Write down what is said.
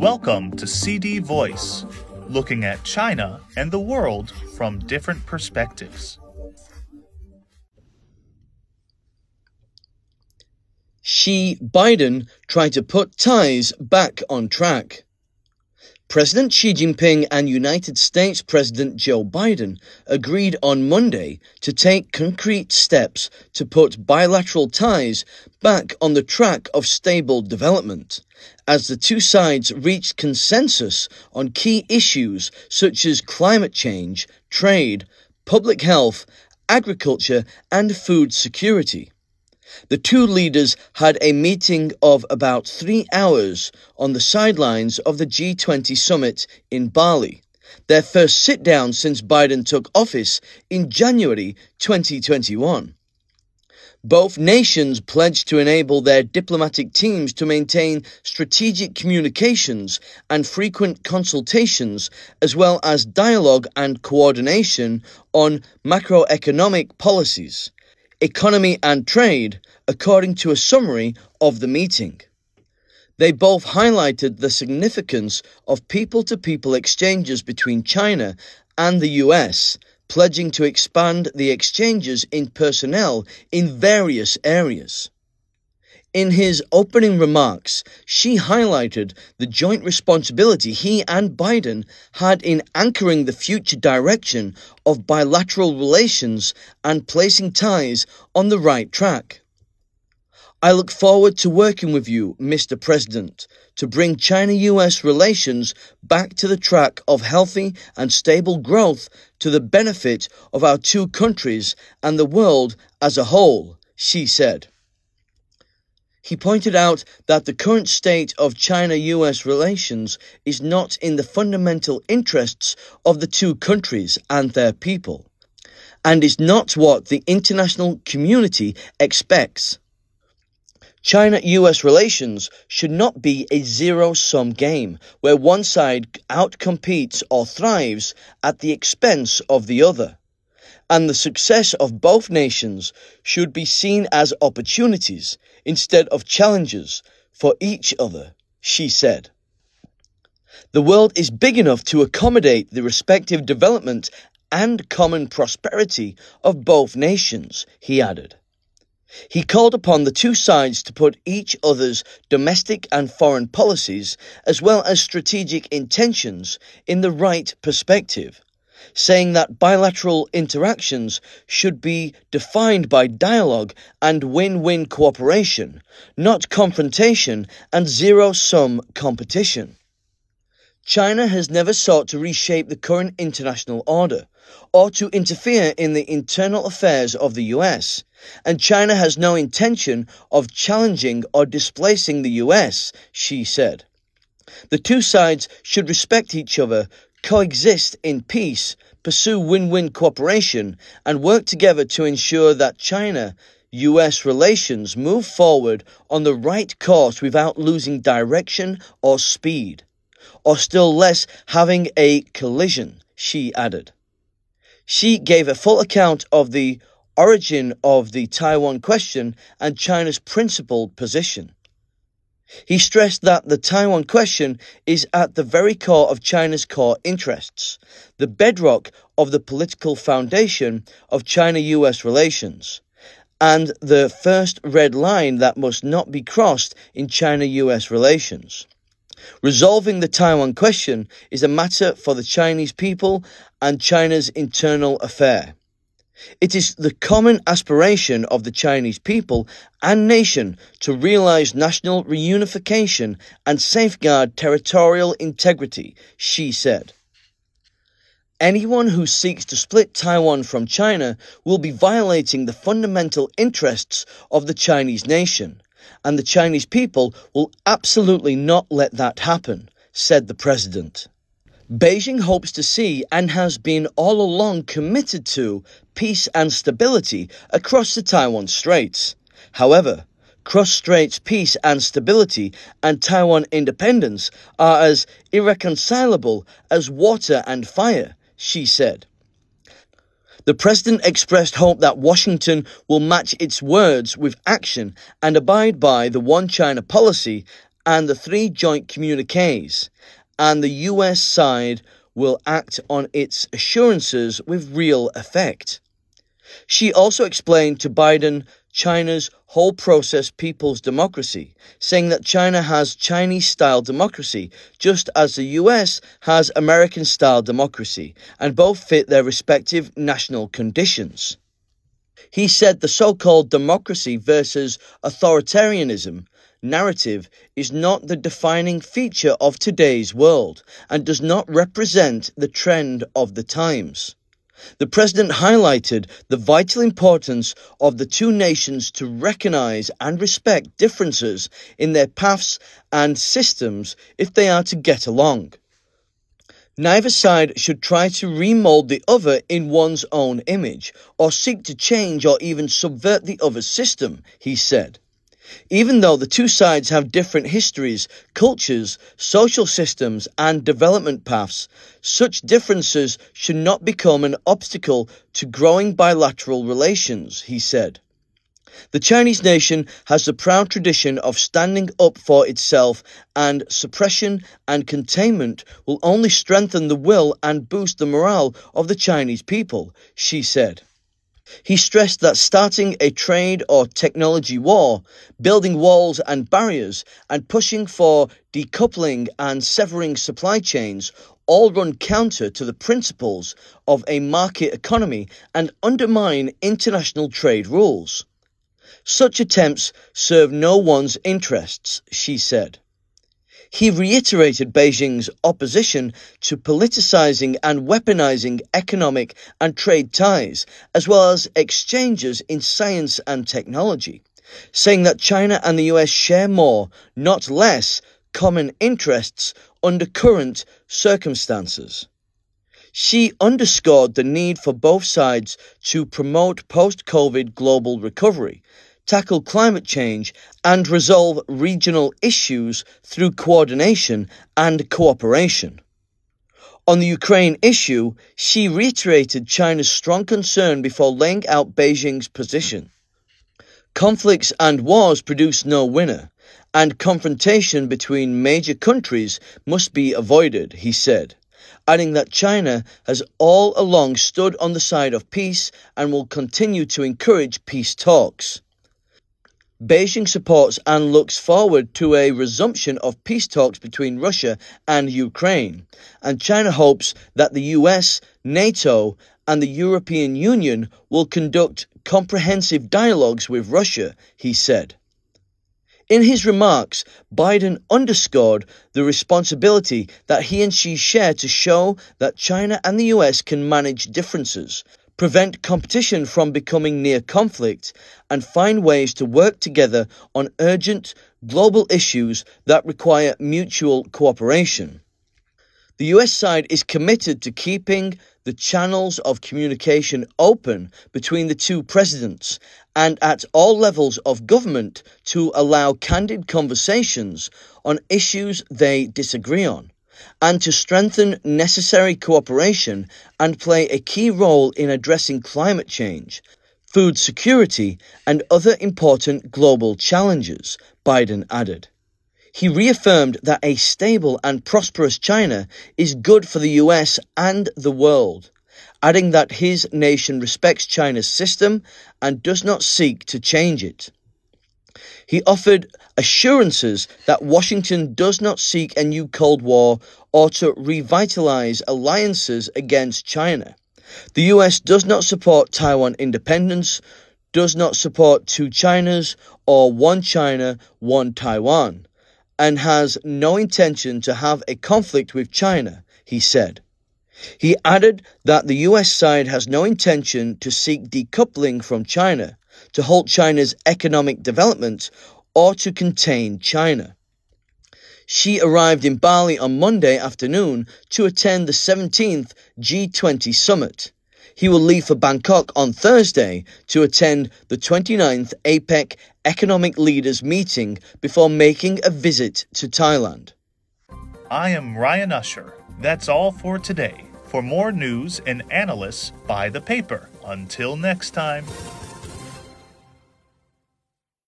Welcome to CD Voice, looking at China and the world from different perspectives. Xi Biden tried to put ties back on track. President Xi Jinping and United States President Joe Biden agreed on Monday to take concrete steps to put bilateral ties back on the track of stable development, as the two sides reached consensus on key issues such as climate change, trade, public health, agriculture, and food security. The two leaders had a meeting of about three hours on the sidelines of the G20 summit in Bali, their first sit down since Biden took office in January 2021. Both nations pledged to enable their diplomatic teams to maintain strategic communications and frequent consultations, as well as dialogue and coordination on macroeconomic policies economy and trade, according to a summary of the meeting. They both highlighted the significance of people to people exchanges between China and the US, pledging to expand the exchanges in personnel in various areas. In his opening remarks, Xi highlighted the joint responsibility he and Biden had in anchoring the future direction of bilateral relations and placing ties on the right track. I look forward to working with you, Mr. President, to bring China US relations back to the track of healthy and stable growth to the benefit of our two countries and the world as a whole, Xi said. He pointed out that the current state of China US relations is not in the fundamental interests of the two countries and their people, and is not what the international community expects. China US relations should not be a zero sum game where one side outcompetes or thrives at the expense of the other and the success of both nations should be seen as opportunities instead of challenges for each other, Xi said. The world is big enough to accommodate the respective development and common prosperity of both nations, he added. He called upon the two sides to put each other's domestic and foreign policies, as well as strategic intentions, in the right perspective saying that bilateral interactions should be defined by dialogue and win win cooperation, not confrontation and zero sum competition. China has never sought to reshape the current international order or to interfere in the internal affairs of the US, and China has no intention of challenging or displacing the US, Xi said. The two sides should respect each other, coexist in peace, pursue win win cooperation, and work together to ensure that China US relations move forward on the right course without losing direction or speed, or still less having a collision, Xi added. Xi gave a full account of the origin of the Taiwan question and China's principled position. He stressed that the Taiwan question is at the very core of China's core interests, the bedrock of the political foundation of China US relations, and the first red line that must not be crossed in China US relations. Resolving the Taiwan question is a matter for the Chinese people and China's internal affair. It is the common aspiration of the Chinese people and nation to realize national reunification and safeguard territorial integrity, Xi said. Anyone who seeks to split Taiwan from China will be violating the fundamental interests of the Chinese nation, and the Chinese people will absolutely not let that happen, said the president. Beijing hopes to see and has been all along committed to peace and stability across the Taiwan Straits. However, cross straits peace and stability and Taiwan independence are as irreconcilable as water and fire, Xi said. The president expressed hope that Washington will match its words with action and abide by the one China policy and the three joint communiques, and the US side will act on its assurances with real effect. Xi also explained to Biden China's whole process people's democracy, saying that China has Chinese style democracy, just as the US has American style democracy, and both fit their respective national conditions. He said the so called democracy versus authoritarianism narrative is not the defining feature of today's world and does not represent the trend of the times. The President highlighted the vital importance of the two nations to recognize and respect differences in their paths and systems if they are to get along. Neither side should try to remold the other in one's own image or seek to change or even subvert the other's system, he said. Even though the two sides have different histories, cultures, social systems, and development paths, such differences should not become an obstacle to growing bilateral relations, he said. The Chinese nation has the proud tradition of standing up for itself, and suppression and containment will only strengthen the will and boost the morale of the Chinese people, Xi said. He stressed that starting a trade or technology war, building walls and barriers, and pushing for decoupling and severing supply chains all run counter to the principles of a market economy and undermine international trade rules. Such attempts serve no one's interests, Xi said. He reiterated Beijing's opposition to politicizing and weaponizing economic and trade ties, as well as exchanges in science and technology, saying that China and the US share more, not less, common interests under current circumstances. Xi underscored the need for both sides to promote post COVID global recovery, tackle climate change, and resolve regional issues through coordination and cooperation. On the Ukraine issue, Xi reiterated China's strong concern before laying out Beijing's position. Conflicts and wars produce no winner, and confrontation between major countries must be avoided, he said, adding that China has all along stood on the side of peace and will continue to encourage peace talks. Beijing supports and looks forward to a resumption of peace talks between Russia and Ukraine, and China hopes that the US, NATO, and the European Union will conduct comprehensive dialogues with Russia, he said. In his remarks, Biden underscored the responsibility that he and Xi share to show that China and the US can manage differences prevent competition from becoming near conflict, and find ways to work together on urgent global issues that require mutual cooperation. The US side is committed to keeping the channels of communication open between the two presidents and at all levels of government to allow candid conversations on issues they disagree on and to strengthen necessary cooperation and play a key role in addressing climate change, food security, and other important global challenges, Biden added. He reaffirmed that a stable and prosperous China is good for the US and the world, adding that his nation respects China's system and does not seek to change it. He offered assurances that Washington does not seek a new Cold War or to revitalize alliances against China. The US does not support Taiwan independence, does not support two Chinas or one China, one Taiwan, and has no intention to have a conflict with China, he said. He added that the US side has no intention to seek decoupling from China, to halt China's economic development or to contain China. Xi arrived in Bali on Monday afternoon to attend the 17th G20 summit. He will leave for Bangkok on Thursday to attend the 29th APEC Economic Leaders meeting before making a visit to Thailand. I am Ryan Usher. That's all for today. For more news and analysis, buy the paper. Until next time.